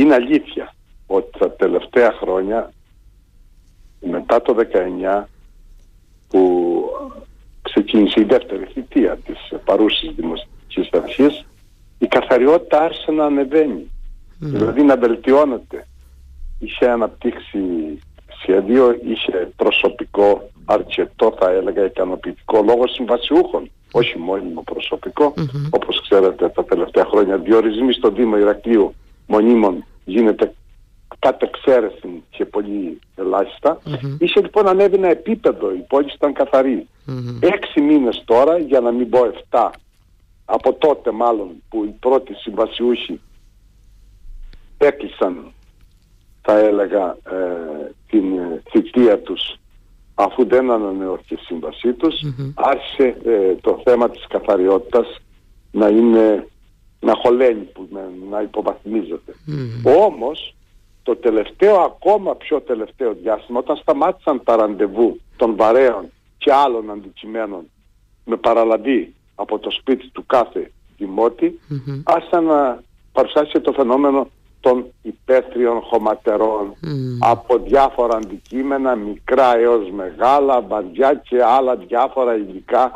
είναι αλήθεια ότι τα τελευταία χρόνια μετά το 19 που ξεκίνησε η δεύτερη θητεία της παρούσης δημοσιακής αρχής η καθαριότητα άρχισε να ανεβαίνει. Δηλαδή να βελτιώνεται. Είχε αναπτύξει σχέδιο είχε προσωπικό αρκετό θα έλεγα ικανοποιητικό λόγω συμβασιούχων όχι μόνιμο προσωπικό. Όπως ξέρετε τα τελευταία χρόνια διορισμοί στο Δήμο Ηρακλείου μονίμων γίνεται κατ' εξαίρεση και πολύ ελάχιστα. Mm-hmm. Είχε λοιπόν ανέβει ένα επίπεδο, η πόλη ήταν Έξι μήνες τώρα, για να μην πω εφτά, από τότε μάλλον που οι πρώτοι συμβασιούχοι έκλεισαν, θα έλεγα, ε, την θητεία τους αφού δεν ανανεώθηκε η σύμβασή τους, άρχισε ε, το θέμα της καθαριότητας να είναι να χωλαίνει, που, να, να υποβαθμίζεται. Όμως το τελευταίο, ακόμα πιο τελευταίο διάστημα, όταν σταμάτησαν τα ραντεβού των βαρέων και άλλων αντικειμένων με παραλαβή από το σπίτι του κάθε δημότη, mm-hmm. άρχισαν να παρουσιάσει το φαινόμενο των υπαίθριων χωματερών από διάφορα αντικείμενα, μικρά έως μεγάλα, βαριά και άλλα διάφορα υλικά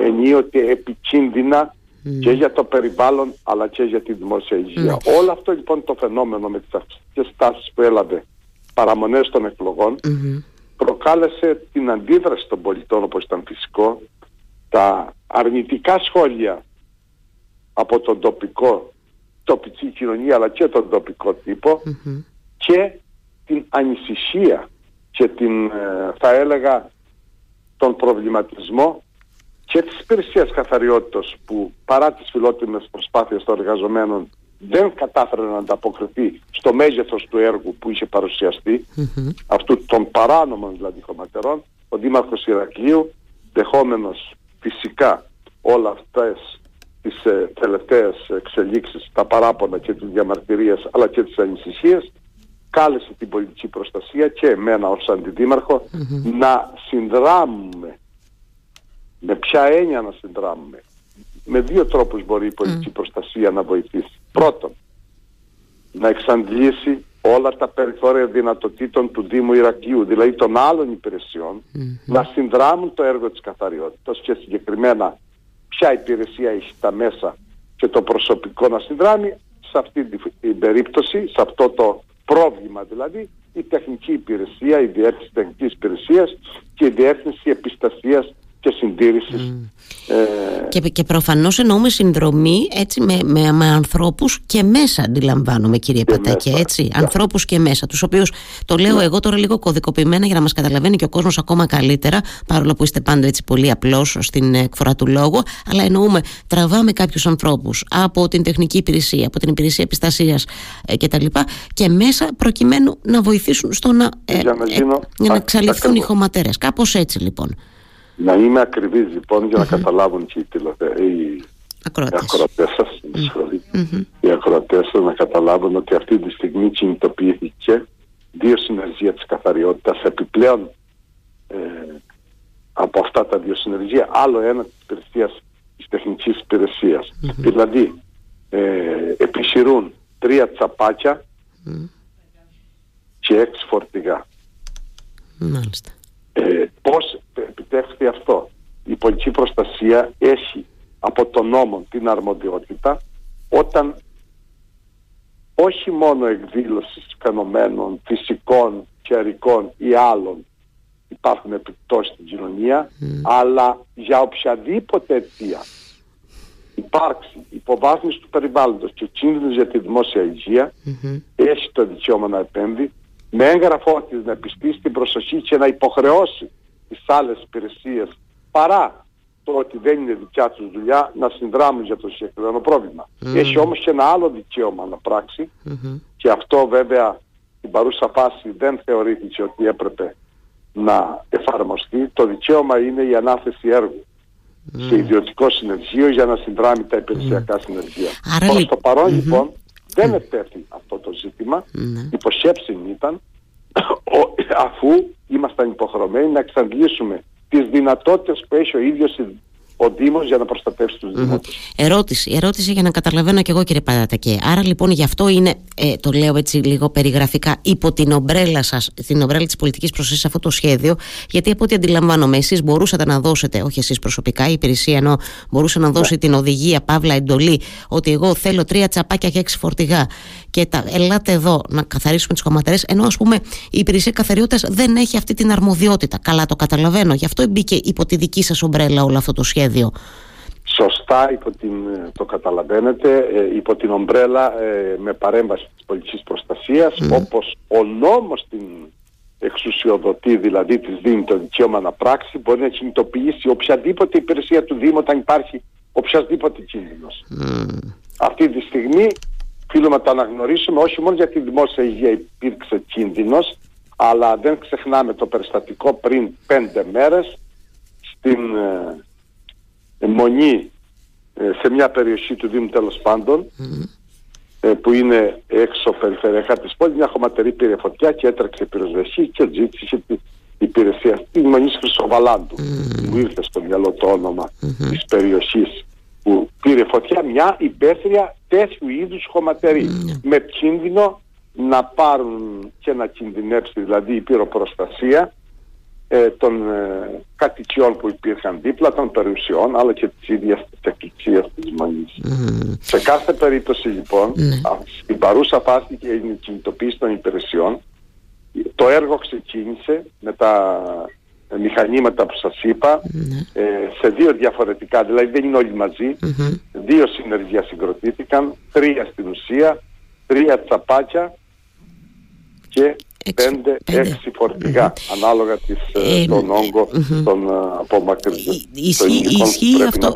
ενίοτε επικίνδυνα και για το περιβάλλον αλλά και για τη δημόσια υγεία. Mm. Όλο αυτό λοιπόν το φαινόμενο με τις αυτές τάσεις που έλαβε παραμονές των εκλογων προκάλεσε την αντίδραση των πολιτών όπως ήταν φυσικό τα αρνητικά σχόλια από τον τοπικό τοπική κοινωνία αλλά και τον τοπικό και την ανησυχία και την ε, θα έλεγα τον προβληματισμό και της υπηρεσία καθαριότητας που παρά τις φιλότιμες προσπάθειες των εργαζομένων δεν κατάφερε να ανταποκριθεί στο μέγεθος του έργου που είχε αυτού των παράνομων δηλαδή χωματερών, ο Δήμαρχος Ηρακλείου, δεχόμενος φυσικά όλα αυτές τις ε, τελευταίες εξελίξεις, τα παράπονα και τις διαμαρτυρίες αλλά και τις ανησυχίες, κάλεσε την πολιτική προστασία και εμένα ως αντιδημαρχο να συνδράμουμε με ποια έννοια να συνδράμουμε. Με δύο τρόπους μπορεί η πολιτική προστασία να βοηθήσει. Πρώτον, να εξαντλήσει όλα τα περιθώρια δυνατοτήτων του Δήμου Ηρακλείου, δηλαδή των άλλων να συνδράμουν το έργο της καθαριότητας και συγκεκριμένα ποια υπηρεσία έχει τα μέσα και το προσωπικό να συνδράμει σε αυτή την περίπτωση, σε αυτό το πρόβλημα δηλαδή, η τεχνική υπηρεσία, η διεύθυνση τεχνικής υπηρεσίας και η διεύθυνση επιστασίας και συντήρησης. Ε... Και, και προφανώς εννοούμε συνδρομή έτσι, με, με, με ανθρώπους και μέσα αντιλαμβάνομαι κύριε Πατάκη, έτσι, yeah. ανθρώπους και μέσα, τους οποίους το λέω yeah. εγώ τώρα λίγο κωδικοποιημένα για να μας καταλαβαίνει και ο κόσμος ακόμα καλύτερα, παρόλο που είστε πάντα έτσι πολύ απλός στην εκφορά του λόγου, αλλά εννοούμε τραβάμε κάποιους ανθρώπους από την τεχνική υπηρεσία, από την υπηρεσία επιστασίας ε, κτλ. Και, και μέσα προκειμένου να βοηθήσουν στο να, ε, για να, ε, να εξαλειφθούν οι χωματέρες. Κάπως έτσι λοιπόν. Να είμαι ακριβής λοιπόν για να καταλάβουν και οι, τηλεθε... οι... ακροατές. σας, οι ακροατές σας να καταλάβουν ότι αυτή τη στιγμή κινητοποιήθηκε δύο συνεργεία της καθαριότητας επιπλέον ε, από αυτά τα δύο συνεργεία. Άλλο ένα της υπηρεσίας της τεχνικής υπηρεσίας. Δηλαδή ε, επισυρούν τρία τσαπάκια και έξι φορτηγά. Μάλιστα. Ε, πώς επιτεύχθη αυτό. Η πολιτική προστασία έχει από τον νόμο την αρμοδιότητα όταν όχι μόνο εκδήλωσης φαινομένων φυσικών, καιρικών ή άλλων υπάρχουν επιπτώσεις στην κοινωνία, αλλά για οποιαδήποτε αιτία υπάρξει υποβάθμιση του περιβάλλοντος και κίνδυνος για τη δημόσια έχει το δικαίωμα να επέμβει με έγγραφό τη να επιστήσει την προσοχή και να υποχρεώσει τις άλλες υπηρεσίες παρά το ότι δεν είναι δικιά τους δουλειά να συνδράμουν για το συγκεκριμένο πρόβλημα. Έχει όμως και ένα άλλο δικαίωμα να πράξει και αυτό βέβαια στην παρούσα φάση δεν θεωρήθηκε ότι έπρεπε να εφαρμοστεί. Το δικαίωμα είναι η ανάθεση έργου σε ιδιωτικό συνεργείο για να συνδράμει τα υπηρεσιακά συνεργεία. Προς το παρον λοιπόν δεν ετέθη αυτό το ζήτημα. Mm. ήταν αφού ήμασταν υποχρεωμένοι να εξαντλήσουμε τις δυνατότητες που έχει ο ίδιος ο Δήμος για να προστατεύσει τους mm Ερώτηση, ερώτηση για να καταλαβαίνω και εγώ κύριε Πατατακέ. Άρα λοιπόν γι' αυτό είναι, ε, το λέω έτσι λίγο περιγραφικά, υπό την ομπρέλα σας, την ομπρέλα της πολιτικής προσέγγισης αυτό το σχέδιο, γιατί από ό,τι αντιλαμβάνομαι εσείς μπορούσατε να δώσετε, όχι εσείς προσωπικά, η υπηρεσία ενώ μπορούσε να δώσει ναι. την οδηγία, παύλα, εντολή, ότι εγώ θέλω τρία τσαπάκια και έξι φορτηγά και τα, ελάτε εδώ να καθαρίσουμε τις κομματερές, ενώ ας πούμε η υπηρεσία καθαριότητας δεν έχει αυτή την αρμοδιότητα. Καλά το καταλαβαίνω, γι' αυτό μπήκε υπό τη δική σας ομπρέλα όλο αυτό το σχέδιο. Σωστά υπό την, το καταλαβαίνετε, ε, υπό την ομπρέλα ε, με παρέμβαση της πολιτικής προστασίας, mm. όπως ο νόμος την εξουσιοδοτεί, δηλαδή της δίνει το δικαίωμα να πράξει, μπορεί να κινητοποιήσει οποιαδήποτε υπηρεσία του Δήμου όταν υπάρχει οποιασδήποτε κίνδυνος. Αυτή τη στιγμή φίλουμε να το αναγνωρίσουμε όχι μόνο για τη δημόσια υγεία υπήρξε κίνδυνος, αλλά δεν ξεχνάμε το περιστατικό πριν πέντε μέρες στην ε, Μονή ε, σε μια περιοχή του Δήμου τέλος ε, που είναι έξω περιφερειακά της πόλης μια χωματερή πήρε φωτιά και έτρεξε πυροσβεσία και ζήτησε την υπηρεσία της Μονής Χρυσοβαλάντου. Μου ήρθε στο μυαλό το όνομα mm-hmm. της περιοχής που πήρε φωτιά μια υπαίθρια τέτοιου είδους με κίνδυνο να πάρουν και να κινδυνεύσει δηλαδή η πυροπροστασία ε, των ε, κατοικιών που υπήρχαν δίπλα, των περιουσιών, αλλά και της ίδιας της εκκλησίας της Μονής. Σε κάθε περίπτωση λοιπόν, mm. στην παρούσα φάση και η κινητοποίηση των υπηρεσιών, το έργο ξεκίνησε με τα μηχανήματα που σας είπα ε, σε δύο διαφορετικά, δηλαδή δεν είναι όλοι δύο συνεργεία συγκροτήθηκαν, τρία στην ουσία, τρία τσαπάκια και 5-6 φορτηγά ανάλογα της, ε, τον όγκο των ε, απομακρυσμών. Ισχύει, αυτό,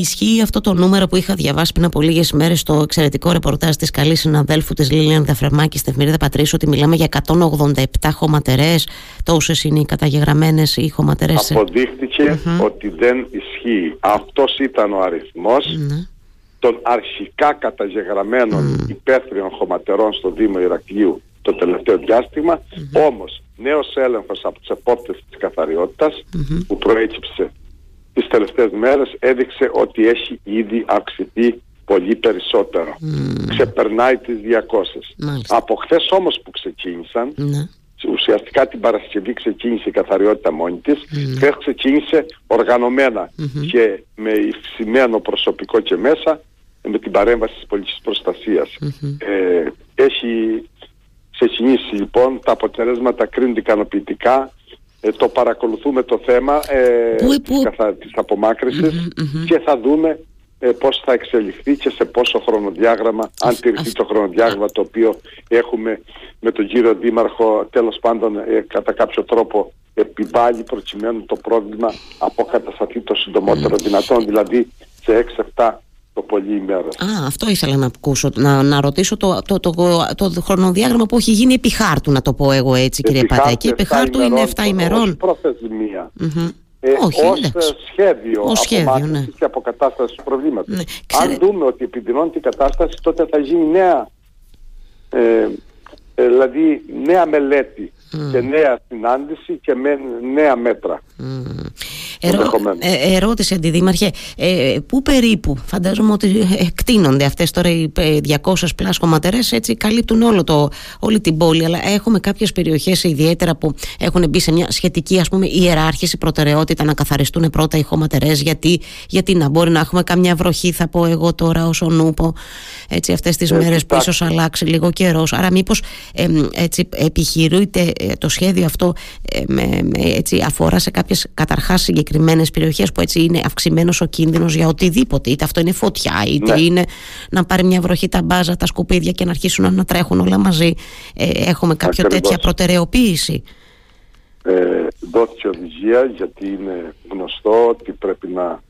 ισχύει αυτό το νούμερο που είχα διαβάσει πριν από λίγες μέρες στο εξαιρετικό ρεπορτάζ της καλής συναδέλφου της Λίλιαν Δαφρεμάκη στην εφημερίδα Πατρίσου ότι μιλάμε για 187 χωματερές. Τόσες είναι οι καταγεγραμμένες οι χωματερές Αποδείχτηκε ότι δεν ισχύει. Αυτός ήταν ο αριθμός ναι. των αρχικά καταγεγραμμένων mm. υπαίθριων χωματερών στο Δήμο Ηρακλείου το τελευταίο διάστημα. Mm-hmm. Όμως νέος έλεγχος από τις επόπτες της καθαριότητας που προέκυψε τις τελευταίες μέρες έδειξε ότι έχει ήδη αυξηθεί πολύ περισσότερο. Ξεπερνάει τις 200. Από χθες όμως που ξεκίνησαν ναι. ουσιαστικά την Παρασκευή ξεκίνησε η καθαριότητα μόνη της χθες ξεκίνησε και με υψημένο προσωπικό και μέσα με την παρέμβαση της πολιτικής προστασίας. Ε, έχει ξεκινήσει λοιπόν, τα αποτελέσματα κρίνονται ικανοποιητικά. Ε, το παρακολουθούμε το θέμα ε, της, απομακρυσης και θα δούμε ε, πώς θα εξελιχθεί και σε πόσο χρονοδιάγραμμα, αν τηρηθεί το χρονοδιάγραμμα το οποίο έχουμε με τον κύριο Δήμαρχο τέλος πάντων ε, κατά κάποιο τρόπο επιβάλλει προκειμένου το πρόβλημα αποκατασταθεί το συντομότερο δυνατόν, δηλαδή σε 6-7 το πολύ ημέρα. Α, αυτό ήθελα να ακούσω, να, να ρωτήσω το, το, το, το, το χρονοδιάγραμμα που έχει γίνει επί χάρτου, να το πω εγώ έτσι κύριε Πατάκη. Επί χάρτου είναι 7 ημερών. Όχι προθεσμία. Ε, Όχι, ως σχέδιο, ως σχέδιο ναι. και αποκατάστασης του προβλήματος. Ναι, Αν δούμε ότι επιδεινώνεται η κατάσταση, τότε θα γίνει νέα, ε, ε δηλαδή νέα μελέτη και νέα συνάντηση και με νέα μέτρα. Ερώ, ε, ερώτηση αντιδήμαρχε, ε, πού περίπου φαντάζομαι ότι εκτείνονται αυτές τώρα οι 200 ε, πλάς κομματερές έτσι καλύπτουν όλο το, όλη την πόλη αλλά έχουμε κάποιες περιοχές ιδιαίτερα που έχουν μπει σε μια σχετική ας πούμε ιεράρχηση προτεραιότητα να καθαριστούν πρώτα οι χωματερές γιατί, γιατί να μπορεί να έχουμε καμιά βροχή θα πω εγώ τώρα ως ο Νούπο έτσι αυτές τις ε, μέρες που ίσως αλλάξει λίγο καιρός. Άρα μήπως ε, έτσι επιχειρείται το σχέδιο αυτό με, με, έτσι, αφορά σε κάποιες καταρχάς συγκεκριμένες περιοχές που έτσι είναι αυξημένος ο κίνδυνος για οτιδήποτε είτε αυτό είναι φωτιά είτε ναι. είναι να πάρει μια βροχή τα μπάζα, τα σκουπίδια και να αρχίσουν να τρέχουν όλα μαζί. Ε, έχουμε κάποια τέτοια προτεραιοποίηση; Ε, δόθηκε οδηγία γιατί είναι γνωστό ότι πρέπει να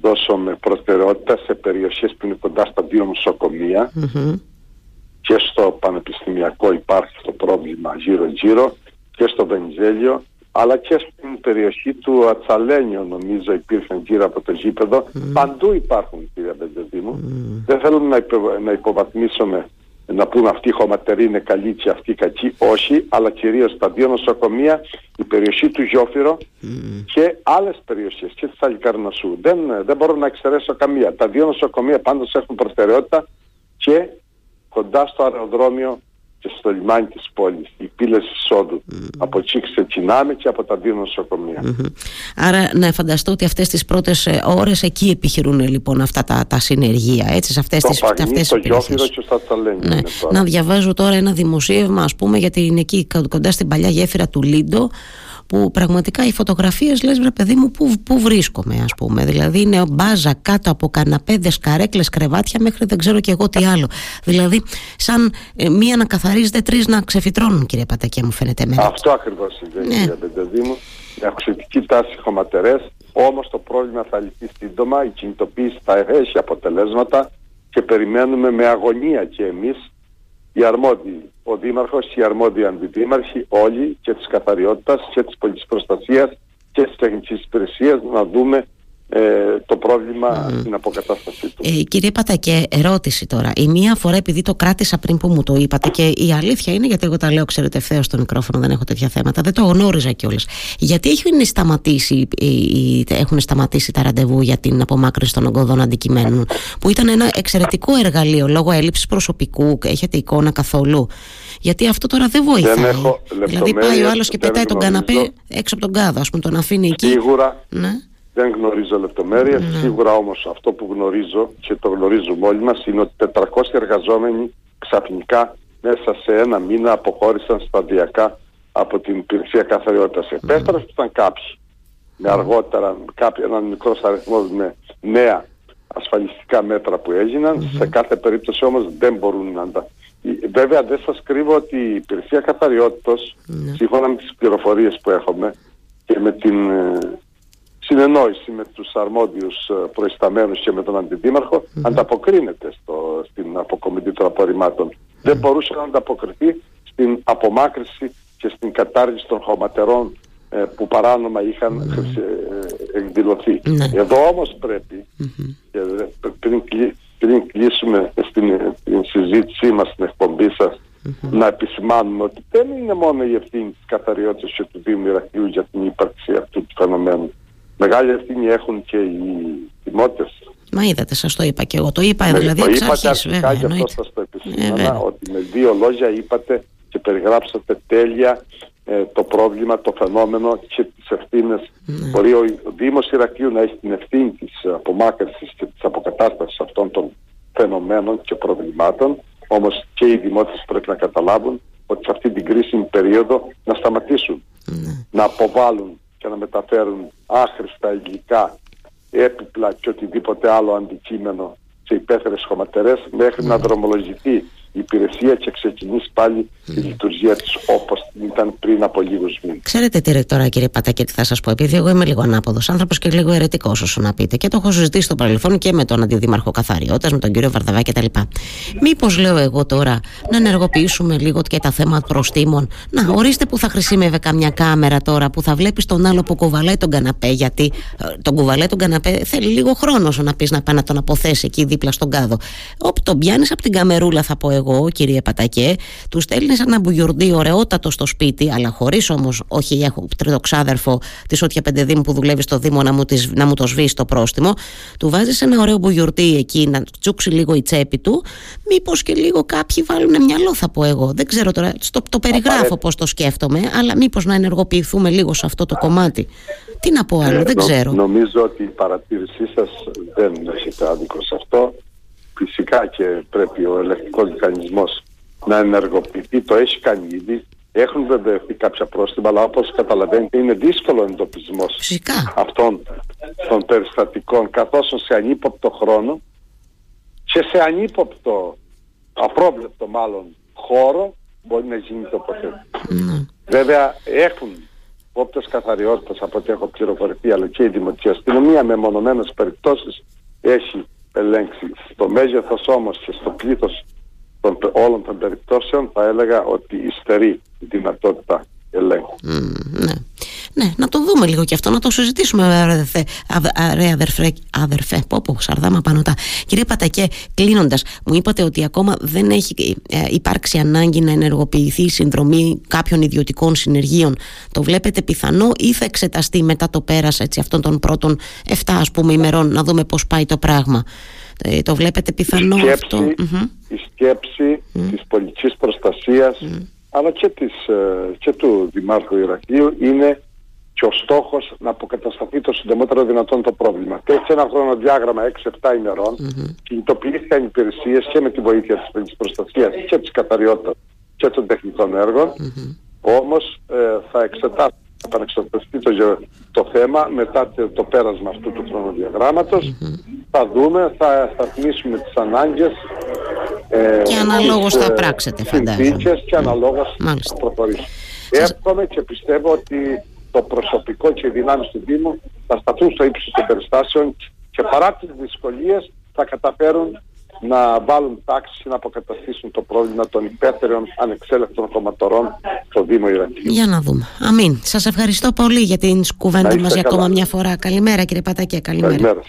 δώσουμε προτεραιότητα σε περιοχές που είναι κοντά στα δύο νοσοκομεία. Και στο πανεπιστημιακό υπάρχει το πρόβλημα γύρω γύρω και στο Βενιζέλιο αλλά και στην περιοχή του Ατσαλένιο νομίζω υπήρχαν γύρω από το γήπεδο. Παντού υπάρχουν κύριε Μπεντεδίμου. Mm. Δεν θέλω να, υπο, να υποβαθμίσουμε να πούμε αυτή η χωματερή είναι καλή και αυτή κακή, όχι, αλλά κυρίως τα δύο νοσοκομεία, η περιοχή του Γιώφυρο και άλλες περιοχές και της Αλικαρνασού. Δεν, δεν μπορώ να εξαιρέσω καμία. Τα δύο νοσοκομεία πάντως έχουν προτεραιότητα και κοντά στο αεροδρόμιο και στο λιμάνι της πόλης, οι πύλες εισόδου. Mm. Από εκεί ξεκινάμε και από τα δύο νοσοκομεία. Άρα να φανταστώ ότι αυτές τις πρώτες ε, ώρες εκεί επιχειρούν λοιπόν αυτά τα, τα συνεργεία, έτσι, σε αυτές το τις Παγνί, αυτές το τις Γιώφυρο και στα Τσαλένια. Ναι. είναι τώρα. Να διαβάζω τώρα ένα δημοσίευμα ας πούμε γιατί είναι εκεί κοντά στην παλιά γέφυρα του Λίντο που πραγματικά οι φωτογραφίες λες βρε παιδί μου που, που βρίσκομαι ας πούμε δηλαδή είναι μπάζα κάτω από καναπέδες, καρέκλες, κρεβάτια μέχρι δεν ξέρω και εγώ τι άλλο δηλαδή σαν ε, μία να καθαρίζεται τρεις να ξεφυτρώνουν κύριε Πατακέ μου φαίνεται εμένα Αυτό ακριβώς συμβαίνει Ναι. κύριε Πεντεδήμου. Η αυξητική τάση χωματερές, όμως το πρόβλημα θα λυθεί σύντομα, η κινητοποίηση θα έχει αποτελέσματα και περιμένουμε με αγωνία και εμείς οι αρμόδιοι, ο Δήμαρχος, οι αρμόδιοι αντιδήμαρχοι, όλοι και της καθαριότητας και της πολιτικής προστασίας και της τεχνικής υπηρεσίας να δούμε ε, το πρόβλημα στην αποκατάστασή του. Ε, κύριε Πατακέ, ερώτηση τώρα. Η μία φορά, επειδή το κράτησα πριν που μου το είπατε, και η αλήθεια είναι, γιατί εγώ τα λέω, ξέρετε, ευθέως στο μικρόφωνο, δεν έχω τέτοια θέματα, δεν το γνώριζα κιόλας. Γιατί έχουν σταματήσει, οι- οι- έχουν σταματήσει τα ραντεβού για την απομάκρυνση των ογκωδών αντικειμένων, που ήταν ένα εξαιρετικό εργαλείο λόγω έλλειψης προσωπικού, έχετε εικόνα καθόλου; Γιατί αυτό τώρα δεν βοηθάει. Δεν έχω δηλαδή πάει ο λεπτομέρειες, άλλος και δεν πετάει τον γνωρίζω. καναπέ έξω από τον κάδο, ας πούμε, τον αφήνει εκεί. Σίγουρα Ναι. Δεν γνωρίζω λεπτομέρειες. Σίγουρα όμως αυτό που γνωρίζω και το γνωρίζουμε όλοι μας είναι ότι 400 εργαζόμενοι ξαφνικά μέσα σε ένα μήνα αποχώρησαν σταδιακά από την υπηρεσία καθαριότητας. Επέστρεψαν κάποιοι με αργότερα κάποιοι, έναν μικρός αριθμός με νέα ασφαλιστικά μέτρα που έγιναν. Σε κάθε περίπτωση όμως δεν μπορούν να τα... Βέβαια δεν σας κρύβω ότι η υπηρεσία καθαριότητας, σύμφωνα με τις πληροφορίες που έχουμε και με την ε, συνεννόηση με τους αρμόδιους ε, προϊσταμένους και με τον αντιδήμαρχο ανταποκρίνεται στο, στην αποκομιδή των απορριμμάτων. Δεν μπορούσε να ανταποκριθεί στην απομάκρυση και στην κατάργηση των χωματερών ε, που παράνομα είχαν χρησι- ε, εκδηλωθεί. Ναι. Εδώ όμως πρέπει, και δε- πριν, κλει- πριν κλείσουμε στην, στην συζήτησή μας στην εκπομπή σας, να επισημάνουμε ότι δεν είναι μόνο η ευθύνη της καθαριότητας και του Δήμου Ηρακλείου για την ύπαρξη αυτού του φαινομένου. Μεγάλη ευθύνη έχουν και οι δημότες. Μα είδατε, σας το είπα και εγώ. Το είπα Με- δηλαδή το εξ είπατε αρχής, αρχικά βέβαια. και αυτό εννοείται. σας το Ε, επισήμανα, βέβαια. ότι με δύο λόγια είπατε και περιγράψατε τέλεια ε, το πρόβλημα, το φαινόμενο και τις ευθύνες. Ναι. Μπορεί ο, ο Δήμος Ηρακλείου να έχει την ευθύνη της απομάκρυνσης και της αποκατάστασης αυτών των φαινομένων και προβλημάτων, όμως και οι δημότες πρέπει να καταλάβουν ότι σε αυτή την κρίσιμη περίοδο να σταματήσουν Ναι. να αποβάλουν και να μεταφέρουν άχρηστα υλικά, έπιπλα και οτιδήποτε άλλο αντικείμενο σε υπαίθρες χωματερές μέχρι να δρομολογηθεί η υπηρεσία και ξεκινήσει πάλι η λειτουργία της όπως ήταν πριν από λίγους μήνες. Ξέρετε τι ρε τώρα κύριε Πατάκη τι θα σας πω επειδή εγώ είμαι λίγο ανάποδος άνθρωπος και λίγο αιρετικός όσο να πείτε και το έχω συζητήσει στο παρελθόν και με τον αντιδήμαρχο καθαριότητας με τον κύριο Βαρδαβά και τα λοιπά. Μήπως λέω εγώ τώρα να ενεργοποιήσουμε λίγο και τα θέματα προστήμων να ορίστε που θα χρησιμεύε καμιά κάμερα τώρα που θα βλέπεις τον άλλο που κουβαλάει τον καναπέ γιατί ε, τον κουβαλάει τον καναπέ θέλει λίγο χρόνο όσο να πεις να πάει να τον αποθέσει εκεί δίπλα στον κάδο. Όπου τον πιάνεις από την καμερούλα θα πω εγώ κύριε Πατακέ τους στέλνεις ένα μπουγιουρντί ωραιότατο στο σπίτι αλλά χωρίς όμως όχι έχω τρίτο ξάδερφο της Ότια Πεντεδήμου που δουλεύει στο Δήμο να μου, τις, να μου το σβήσει το πρόστιμο του βάζεις ένα ωραίο μπουγιουρντί εκεί να τσούξει λίγο η τσέπη του μήπως και λίγο κάποιοι βάλουν μυαλό θα πω εγώ δεν ξέρω τώρα στο, το περιγράφω Απαραίτητα. πως το σκέφτομαι αλλά μήπως να ενεργοποιηθούμε λίγο σε αυτό το κομμάτι τι να πω άλλο, δεν Νο- ξέρω Νομίζω ότι η παρατήρησή σας δεν έχετε άδικο σε αυτό. Φυσικά και πρέπει ο ελεκτικός μηχανισμός να ενεργοποιηθεί. Το έχει κάνει ήδη. Έχουν βεβαιωθεί κάποια πρόστιμα, αλλά όπως καταλαβαίνετε είναι δύσκολο ο εντοπισμός Φυσικά αυτών των περιστατικών καθώς σε ανύποπτο χρόνο και σε ανύποπτο, απρόβλεπτο μάλλον χώρο μπορεί να γίνει τοποθέτηση. ναι. Βέβαια έχουν όπτες καθαριότητας από ό,τι έχω πληροφορηθεί αλλά και η Δημοτική Αστυνομία με μονομένες περιπτώσεις έχει ελέγξεις. Στο μέγεθος όμως και στο πλήθος των, πε- όλων των περιπτώσεων θα έλεγα ότι υστερεί η δυνατότητα ελέγχου. Μμ, ναι. Ναι, να το δούμε λίγο και αυτό, να το συζητήσουμε, αδερφέ. Ρε αδερφέ, αδερφέ, πω πω, σαρδάμα πάνω τα. Κύριε Πατακέ, κλείνοντας, μου είπατε ότι ακόμα δεν έχει ε, υπάρξει ανάγκη να ενεργοποιηθεί η συνδρομή κάποιων ιδιωτικών συνεργείων. Το βλέπετε πιθανό ή θα εξεταστεί μετά το πέρας έτσι, αυτών των πρώτων 7 ας πούμε ημερών να δούμε πώς πάει το πράγμα. Ε, το βλέπετε πιθανό η σκέψη, αυτό; Η σκέψη mm. της πολιτικής προστασίας αλλά και, της, ε, και του Δημάρχου Ηρακλείου είναι και ο στόχος να αποκατασταθεί το συντομότερο δυνατόν το πρόβλημα. Και έτσι ένα χρονοδιάγραμμα 6-7 ημερών mm-hmm. κινητοποιήθηκαν οι υπηρεσίες και με τη βοήθεια της πολιτική προστασίας και της καθαριότητας και των τεχνικών έργων. Mm-hmm. Όμως ε, θα εξετάσουμε θα επανεξεταστεί το, το θέμα μετά το, το πέρασμα αυτού του χρονοδιαγράμματος. Θα δούμε, θα σταθμίσουμε τις ανάγκες ε, και αναλόγως θα ε, πράξετε φαντάζομαι. και αναλόγως θα προχωρήσουμε. Εύχομαι και πιστεύω ότι το προσωπικό και οι δυνάμεις του Δήμου θα σταθούν στο ύψος των περιστάσεων και παρά τις δυσκολίες θα καταφέρουν να βάλουν τάξη να αποκαταστήσουν το πρόβλημα των υπαίθριων ανεξέλεκτων κομματορών στο Δήμο Ιρακίου. Για να δούμε. Αμήν. Σας ευχαριστώ πολύ για την κουβέντα μας για ακόμα μια φορά. Καλημέρα κύριε Πατακέ. Καλημέρα. Καλημέρα.